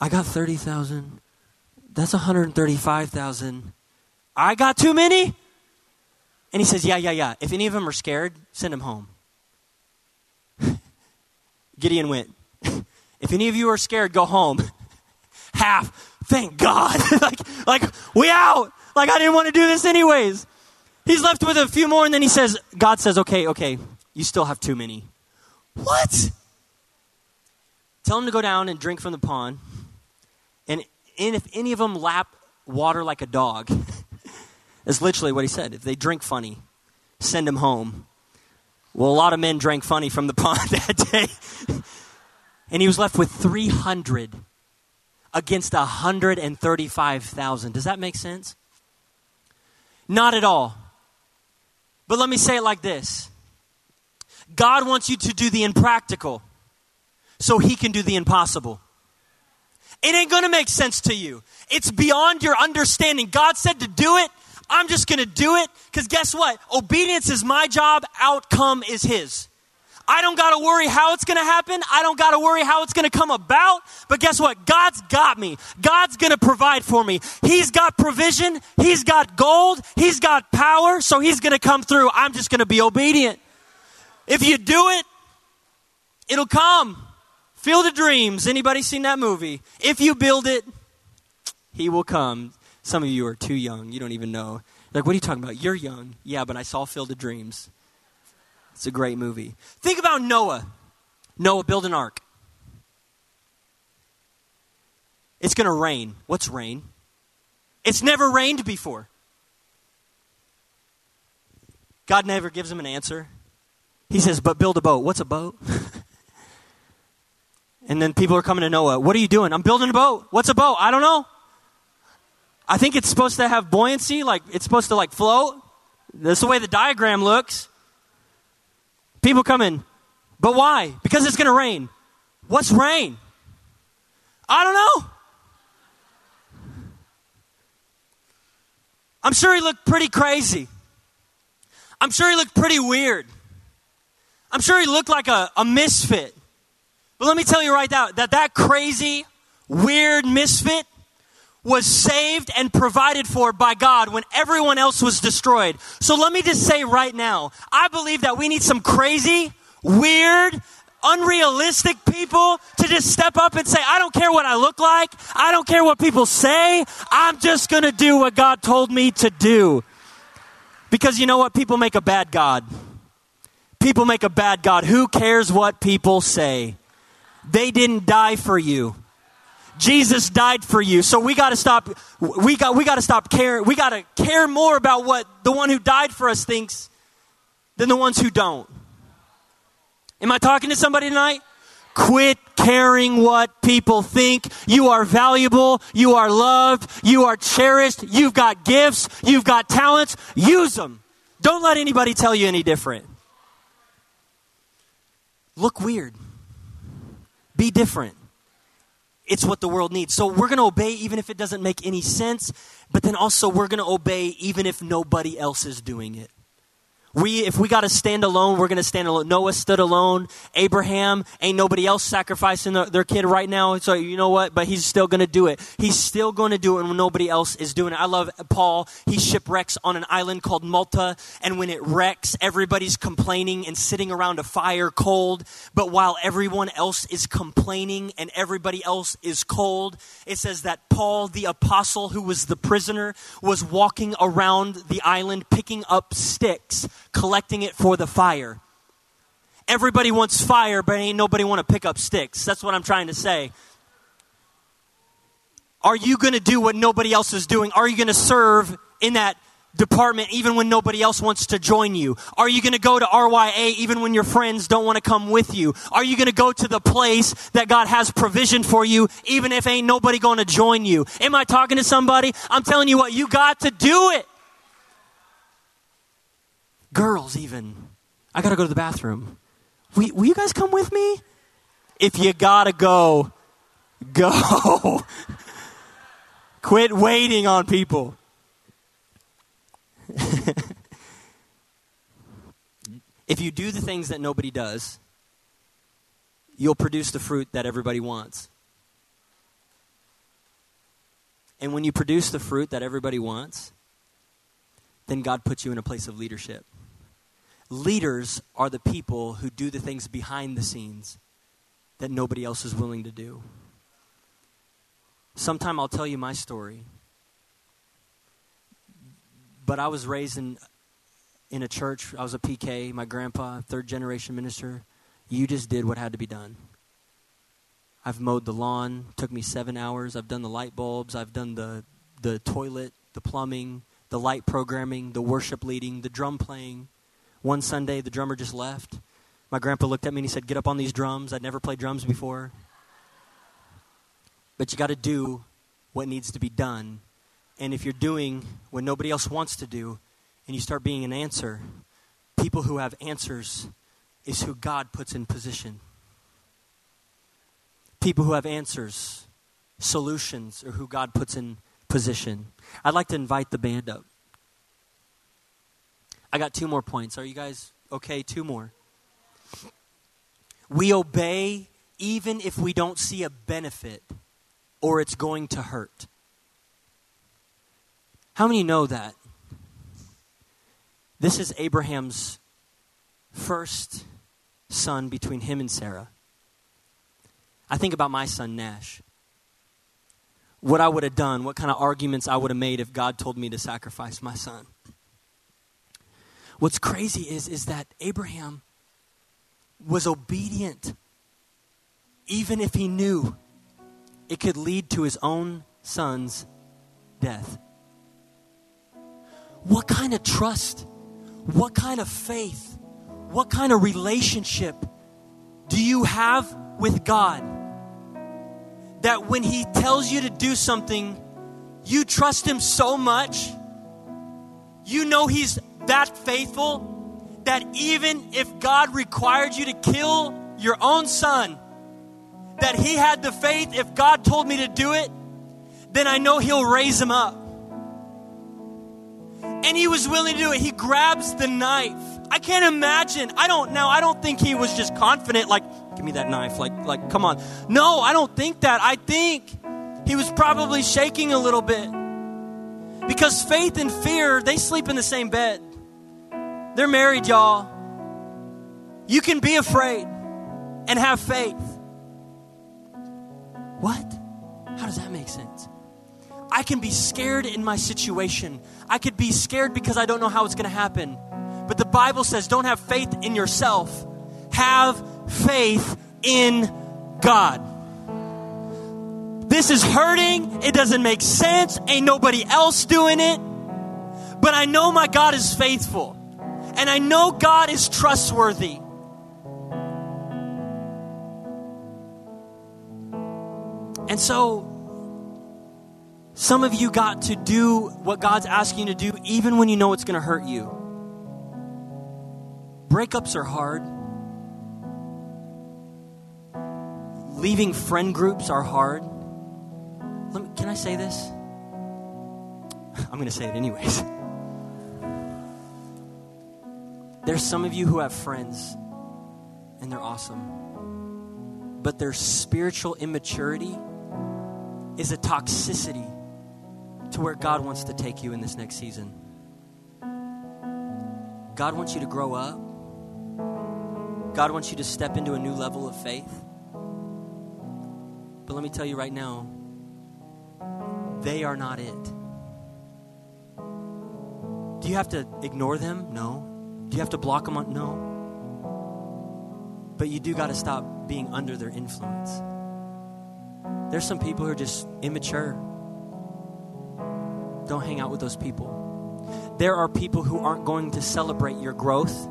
I got 30,000. That's 135,000. I got too many? And he says, Yeah, yeah, yeah. If any of them are scared, send them home. Gideon went, If any of you are scared, go home. Half, thank God. like, like, we out. Like, I didn't want to do this anyways. He's left with a few more, and then he says, God says, Okay, okay, you still have too many. What? Tell them to go down and drink from the pond. And, and if any of them lap water like a dog, that's literally what he said. If they drink funny, send them home. Well, a lot of men drank funny from the pond that day. and he was left with 300 against 135,000. Does that make sense? Not at all. But let me say it like this God wants you to do the impractical so he can do the impossible. It ain't gonna make sense to you. It's beyond your understanding. God said to do it. I'm just gonna do it because guess what? Obedience is my job, outcome is his. I don't gotta worry how it's gonna happen. I don't gotta worry how it's gonna come about. But guess what? God's got me. God's gonna provide for me. He's got provision. He's got gold. He's got power. So He's gonna come through. I'm just gonna be obedient. If you do it, it'll come. Field of Dreams. Anybody seen that movie? If you build it, he will come. Some of you are too young. You don't even know. Like, what are you talking about? You're young. Yeah, but I saw Field of Dreams. It's a great movie. Think about Noah. Noah build an ark. It's going to rain. What's rain? It's never rained before. God never gives him an answer. He says, But build a boat. What's a boat? And then people are coming to Noah. What are you doing? I'm building a boat. What's a boat? I don't know. I think it's supposed to have buoyancy, like it's supposed to like float. That's the way the diagram looks. People come in, but why? Because it's going to rain. What's rain? I don't know. I'm sure he looked pretty crazy. I'm sure he looked pretty weird. I'm sure he looked like a, a misfit. But let me tell you right now that that crazy, weird misfit was saved and provided for by God when everyone else was destroyed. So let me just say right now, I believe that we need some crazy, weird, unrealistic people to just step up and say, I don't care what I look like. I don't care what people say. I'm just going to do what God told me to do. Because you know what? People make a bad God. People make a bad God. Who cares what people say? They didn't die for you. Jesus died for you. So we got to stop we got we got to stop caring. We got to care more about what the one who died for us thinks than the ones who don't. Am I talking to somebody tonight? Quit caring what people think. You are valuable. You are loved. You are cherished. You've got gifts. You've got talents. Use them. Don't let anybody tell you any different. Look weird. Be different. It's what the world needs. So we're going to obey even if it doesn't make any sense, but then also we're going to obey even if nobody else is doing it. We, if we got to stand alone, we're going to stand alone. Noah stood alone. Abraham, ain't nobody else sacrificing their, their kid right now. So you know what? But he's still going to do it. He's still going to do it when nobody else is doing it. I love Paul. He shipwrecks on an island called Malta. And when it wrecks, everybody's complaining and sitting around a fire cold. But while everyone else is complaining and everybody else is cold, it says that Paul, the apostle who was the prisoner, was walking around the island picking up sticks collecting it for the fire. Everybody wants fire, but ain't nobody want to pick up sticks. That's what I'm trying to say. Are you going to do what nobody else is doing? Are you going to serve in that department even when nobody else wants to join you? Are you going to go to RYA even when your friends don't want to come with you? Are you going to go to the place that God has provision for you even if ain't nobody going to join you? Am I talking to somebody? I'm telling you what, you got to do it. Girls, even. I got to go to the bathroom. Will, will you guys come with me? If you got to go, go. Quit waiting on people. if you do the things that nobody does, you'll produce the fruit that everybody wants. And when you produce the fruit that everybody wants, then God puts you in a place of leadership. Leaders are the people who do the things behind the scenes that nobody else is willing to do. Sometime I'll tell you my story. But I was raised in in a church. I was a PK, my grandpa, third generation minister. You just did what had to be done. I've mowed the lawn, took me 7 hours. I've done the light bulbs, I've done the the toilet, the plumbing, the light programming, the worship leading, the drum playing. One Sunday the drummer just left. My grandpa looked at me and he said, "Get up on these drums. I'd never played drums before." But you got to do what needs to be done. And if you're doing what nobody else wants to do and you start being an answer, people who have answers is who God puts in position. People who have answers, solutions, are who God puts in position. I'd like to invite the band up. I got two more points. Are you guys okay? Two more. We obey even if we don't see a benefit or it's going to hurt. How many know that? This is Abraham's first son between him and Sarah. I think about my son, Nash. What I would have done, what kind of arguments I would have made if God told me to sacrifice my son. What's crazy is, is that Abraham was obedient even if he knew it could lead to his own son's death. What kind of trust, what kind of faith, what kind of relationship do you have with God that when He tells you to do something, you trust Him so much, you know He's that faithful that even if God required you to kill your own son, that he had the faith if God told me to do it, then I know he'll raise him up. And he was willing to do it. He grabs the knife. I can't imagine. I don't now I don't think he was just confident like give me that knife like like come on. No, I don't think that. I think he was probably shaking a little bit. Because faith and fear, they sleep in the same bed. They're married, y'all. You can be afraid and have faith. What? How does that make sense? I can be scared in my situation. I could be scared because I don't know how it's going to happen. But the Bible says don't have faith in yourself, have faith in God. This is hurting. It doesn't make sense. Ain't nobody else doing it. But I know my God is faithful. And I know God is trustworthy. And so, some of you got to do what God's asking you to do, even when you know it's going to hurt you. Breakups are hard. Leaving friend groups are hard. Me, can I say this? I'm going to say it anyways. There's some of you who have friends, and they're awesome. But their spiritual immaturity is a toxicity to where God wants to take you in this next season. God wants you to grow up. God wants you to step into a new level of faith. But let me tell you right now, they are not it. Do you have to ignore them? No. Do you have to block them? On? No. But you do got to stop being under their influence. There's some people who are just immature. Don't hang out with those people. There are people who aren't going to celebrate your growth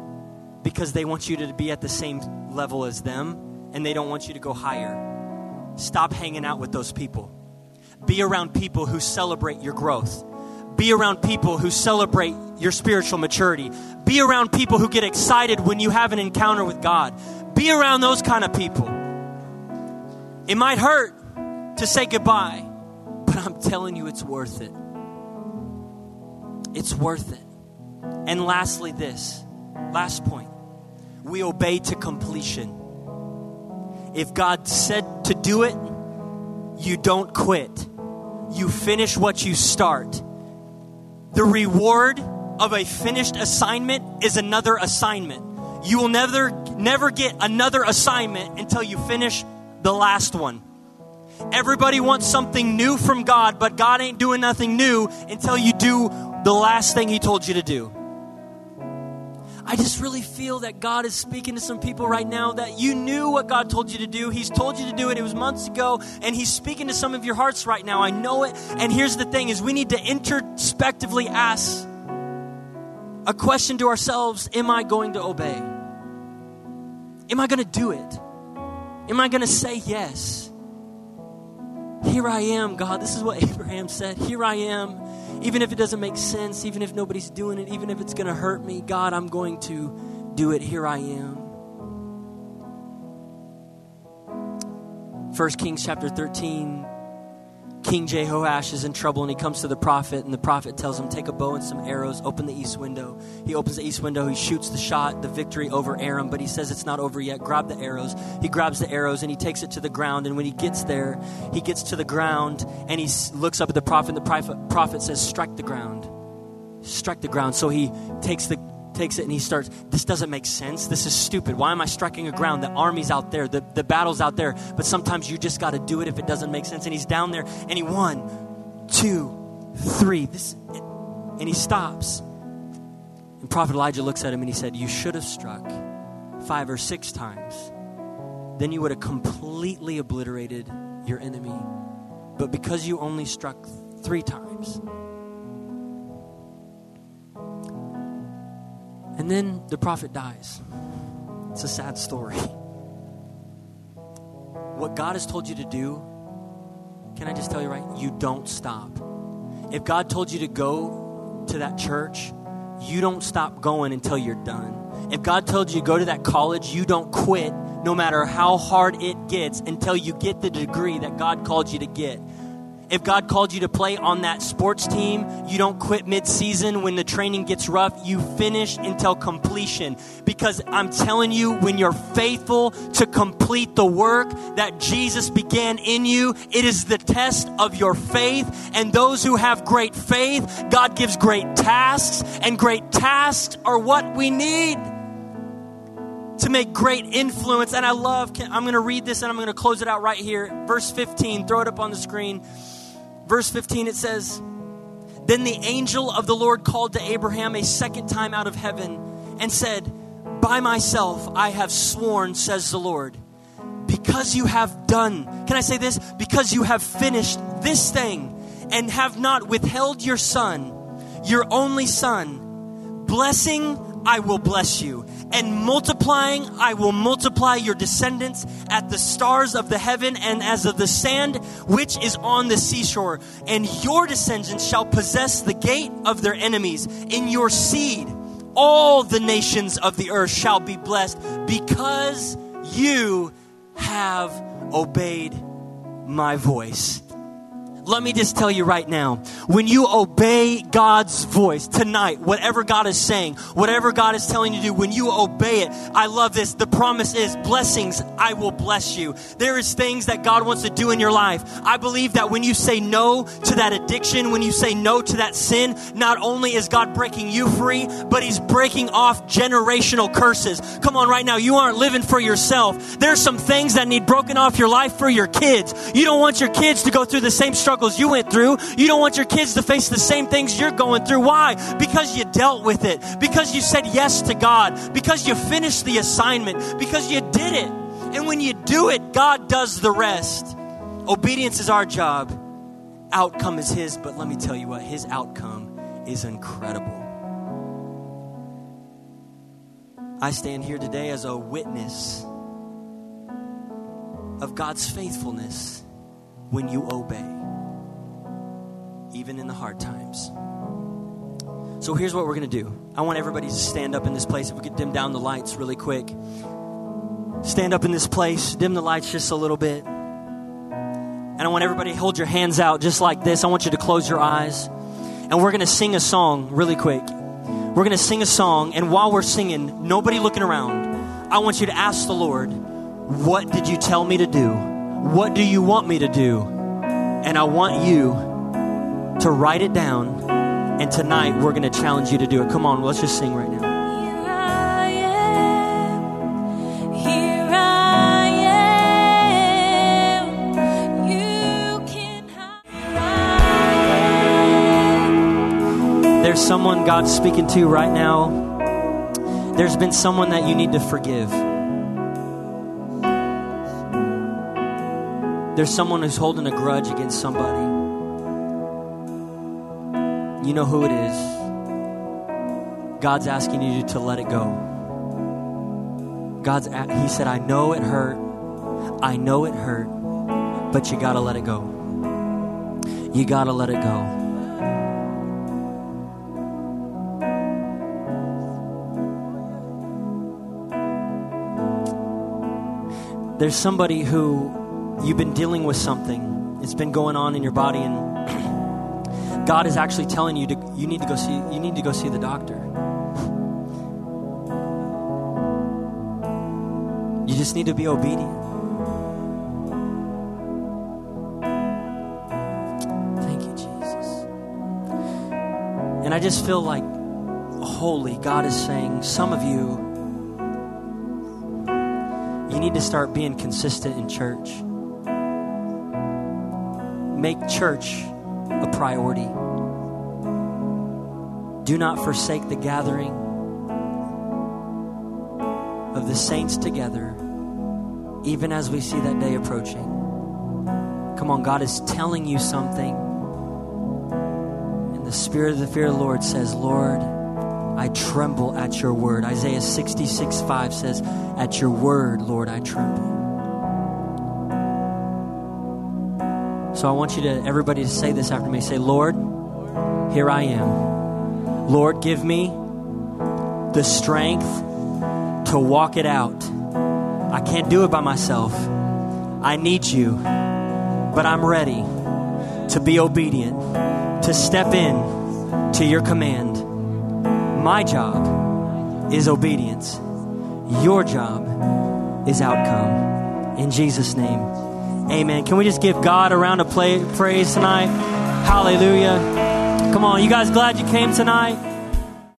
because they want you to be at the same level as them and they don't want you to go higher. Stop hanging out with those people. Be around people who celebrate your growth. Be around people who celebrate your spiritual maturity. Be around people who get excited when you have an encounter with God. Be around those kind of people. It might hurt, to say goodbye. But I'm telling you, it's worth it. It's worth it. And lastly, this last point we obey to completion. If God said to do it, you don't quit. You finish what you start. The reward of a finished assignment is another assignment. You will never never get another assignment until you finish the last one. Everybody wants something new from God, but God ain't doing nothing new until you do the last thing He told you to do. I just really feel that God is speaking to some people right now that you knew what God told you to do. He's told you to do it. It was months ago, and He's speaking to some of your hearts right now. I know it. And here's the thing: is we need to introspectively ask a question to ourselves: Am I going to obey? Am I going to do it? Am I going to say yes? Here I am, God. This is what Abraham said. Here I am even if it doesn't make sense, even if nobody's doing it, even if it's going to hurt me, God, I'm going to do it. Here I am. 1 Kings chapter 13, King Jehoash is in trouble and he comes to the prophet, and the prophet tells him, Take a bow and some arrows, open the east window. He opens the east window, he shoots the shot, the victory over Aram, but he says it's not over yet. Grab the arrows. He grabs the arrows and he takes it to the ground. And when he gets there, he gets to the ground and he looks up at the prophet, and the prophet, says, Strike the ground. Strike the ground. So he takes the takes it and he starts, This doesn't make sense. This is stupid. Why am I striking a ground? The army's out there, the, the battle's out there. But sometimes you just got to do it if it doesn't make sense. And he's down there and he one, two, three. This, and he stops. And Prophet Elijah looks at him and he said, You should have struck five or six times. Then you would have completely obliterated your enemy. But because you only struck three times, And then the prophet dies. It's a sad story. What God has told you to do, can I just tell you right? You don't stop. If God told you to go to that church, you don't stop going until you're done. If God told you to go to that college, you don't quit no matter how hard it gets until you get the degree that God called you to get. If God called you to play on that sports team, you don't quit mid-season when the training gets rough. You finish until completion. Because I'm telling you, when you're faithful to complete the work that Jesus began in you, it is the test of your faith. And those who have great faith, God gives great tasks, and great tasks are what we need to make great influence. And I love, I'm going to read this and I'm going to close it out right here. Verse 15, throw it up on the screen verse 15, it says, Then the angel of the Lord called to Abraham a second time out of heaven and said, By myself I have sworn, says the Lord, because you have done, can I say this? Because you have finished this thing and have not withheld your son, your only son, blessing I will bless you and multiplying, I will multiply your descendants at the stars of the heaven and as of the sand which is on the seashore. And your descendants shall possess the gate of their enemies. In your seed, all the nations of the earth shall be blessed because you have obeyed my voice. Let me just tell you right now when you obey God's voice tonight, whatever God is saying, whatever God is telling you to do, when you obey it, I love this. The promise is blessings, I will bless you. There is things that God wants to do in your life. I believe that when you say no to that addiction, when you say no to that sin, not only is God breaking you free, but He's breaking off generational curses. Come on, right now, you aren't living for yourself. There's some things that need broken off your life for your kids. You don't want your kids to go through the same struggle struggles you went through. You don't want your kids to face the same things you're going through. Why? Because you dealt with it. Because you said yes to God. Because you finished the assignment. Because you did it. And when you do it, God does the rest. Obedience is our job. Outcome is His, but let me tell you what, His outcome is incredible. I stand here today as a witness of God's faithfulness when you obey even in the hard times. So here's what we're going to do. I want everybody to stand up in this place. If we could dim down the lights really quick. Stand up in this place, dim the lights just a little bit. And I want everybody to hold your hands out just like this. I want you to close your eyes. And we're going to sing a song really quick. We're going to sing a song. And while we're singing, nobody looking around, I want you to ask the Lord, What did you tell me to do? What do you want me to do? And I want you to write it down And tonight, we're going to challenge you to do it. Come on, let's just sing right now. Here I am. Here I am. You can hide. Here I am. There's someone God's speaking to right now. There's been someone that you need to forgive. There's someone who's holding a grudge against somebody. You know who it is. God's asking you to let it go. God's he said, "I know it hurt. I know it hurt, but you got to let it go. You got to let it go." there's somebody who you've been dealing with something it's been going on in your body and god is actually telling you to you need to go see you need to go see the doctor. You just need to be obedient. Thank you jesus. And i just feel like holy god is saying some of you you need to start being consistent in church. Make church a priority. Do not forsake the gathering of the saints together, even as we see that day approaching. Come on, God is telling you something. And the spirit of the fear of the Lord says, Lord, I tremble at your word. Isaiah 66 5 says, At your word, Lord, I tremble. So I want you to, everybody, to say this after me. Say, Lord, here I am. Lord, give me the strength to walk it out. I can't do it by myself. I need you, but I'm ready to be obedient, to step in to your command. My job is obedience. Your job is outcome. In Jesus' name, amen. Can we just give God a round of play, praise tonight? Hallelujah. Come on, you guys glad you came tonight?